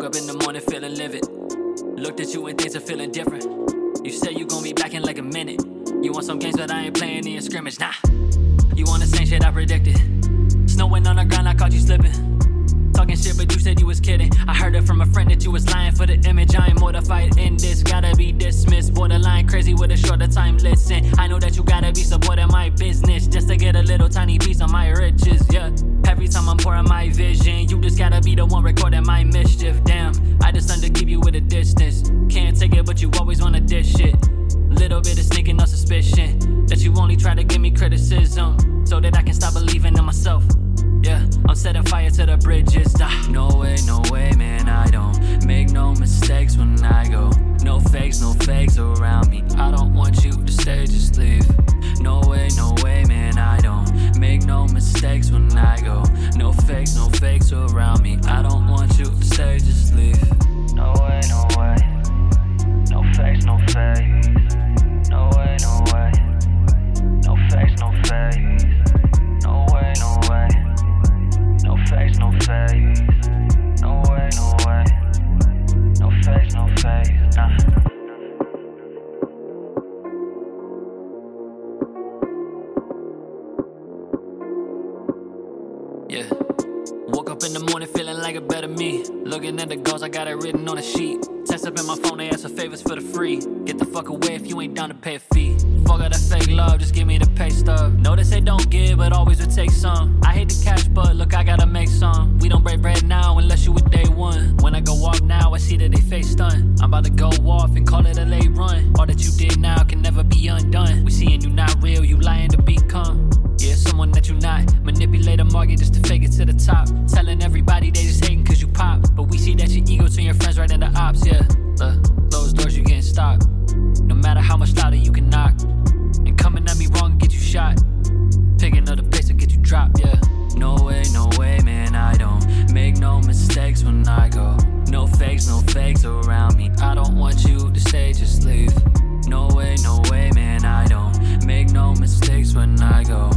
morning feeling livid. Looked at you and things are feeling different. You said you gon' be back in like a minute. You want some games, but I ain't playing in scrimmage, nah. You want the same shit I predicted. Snowing on the ground, I caught you slipping. Talking shit, but you said you was kidding. I heard it from a friend that you was lying for the image. I ain't mortified in this, gotta be dismissed. Borderline crazy with a shorter time. Listen, I know that you gotta be supporting my business just to get a little tiny piece of my riches. Yeah, pouring my vision, you just gotta be the one recording my mischief. Damn, I just to keep you with a distance. Can't take it, but you always wanna dish it. Little bit of sneaking, no suspicion that you only try to give me criticism so that I can stop believing in myself. Yeah, I'm setting fire to the bridges. Ah, no up in the morning feeling like a better me. Looking at the goals, I got it written on a sheet. Text up in my phone, they ask for favors for the free. Get the fuck away if you ain't down to pay a fee. Fuck all that fake love, just give me the pay stub. Notice they don't give, but always would take some. I hate the cash, but look, I gotta make some. That you not. Manipulate a market just to fake it to the top. Telling everybody they just hating cause you pop. But we see that your ego turn your friends right into ops, yeah. Look, closed doors, you getting stopped. No matter how much louder you can knock. And coming at me wrong get you shot. Picking up the pace will get you dropped, yeah. No way, no way, man, I don't make no mistakes when I go. No fakes, no fakes around me. I don't want you to stay, just leave. No way, no way, man, I don't make no mistakes when I go.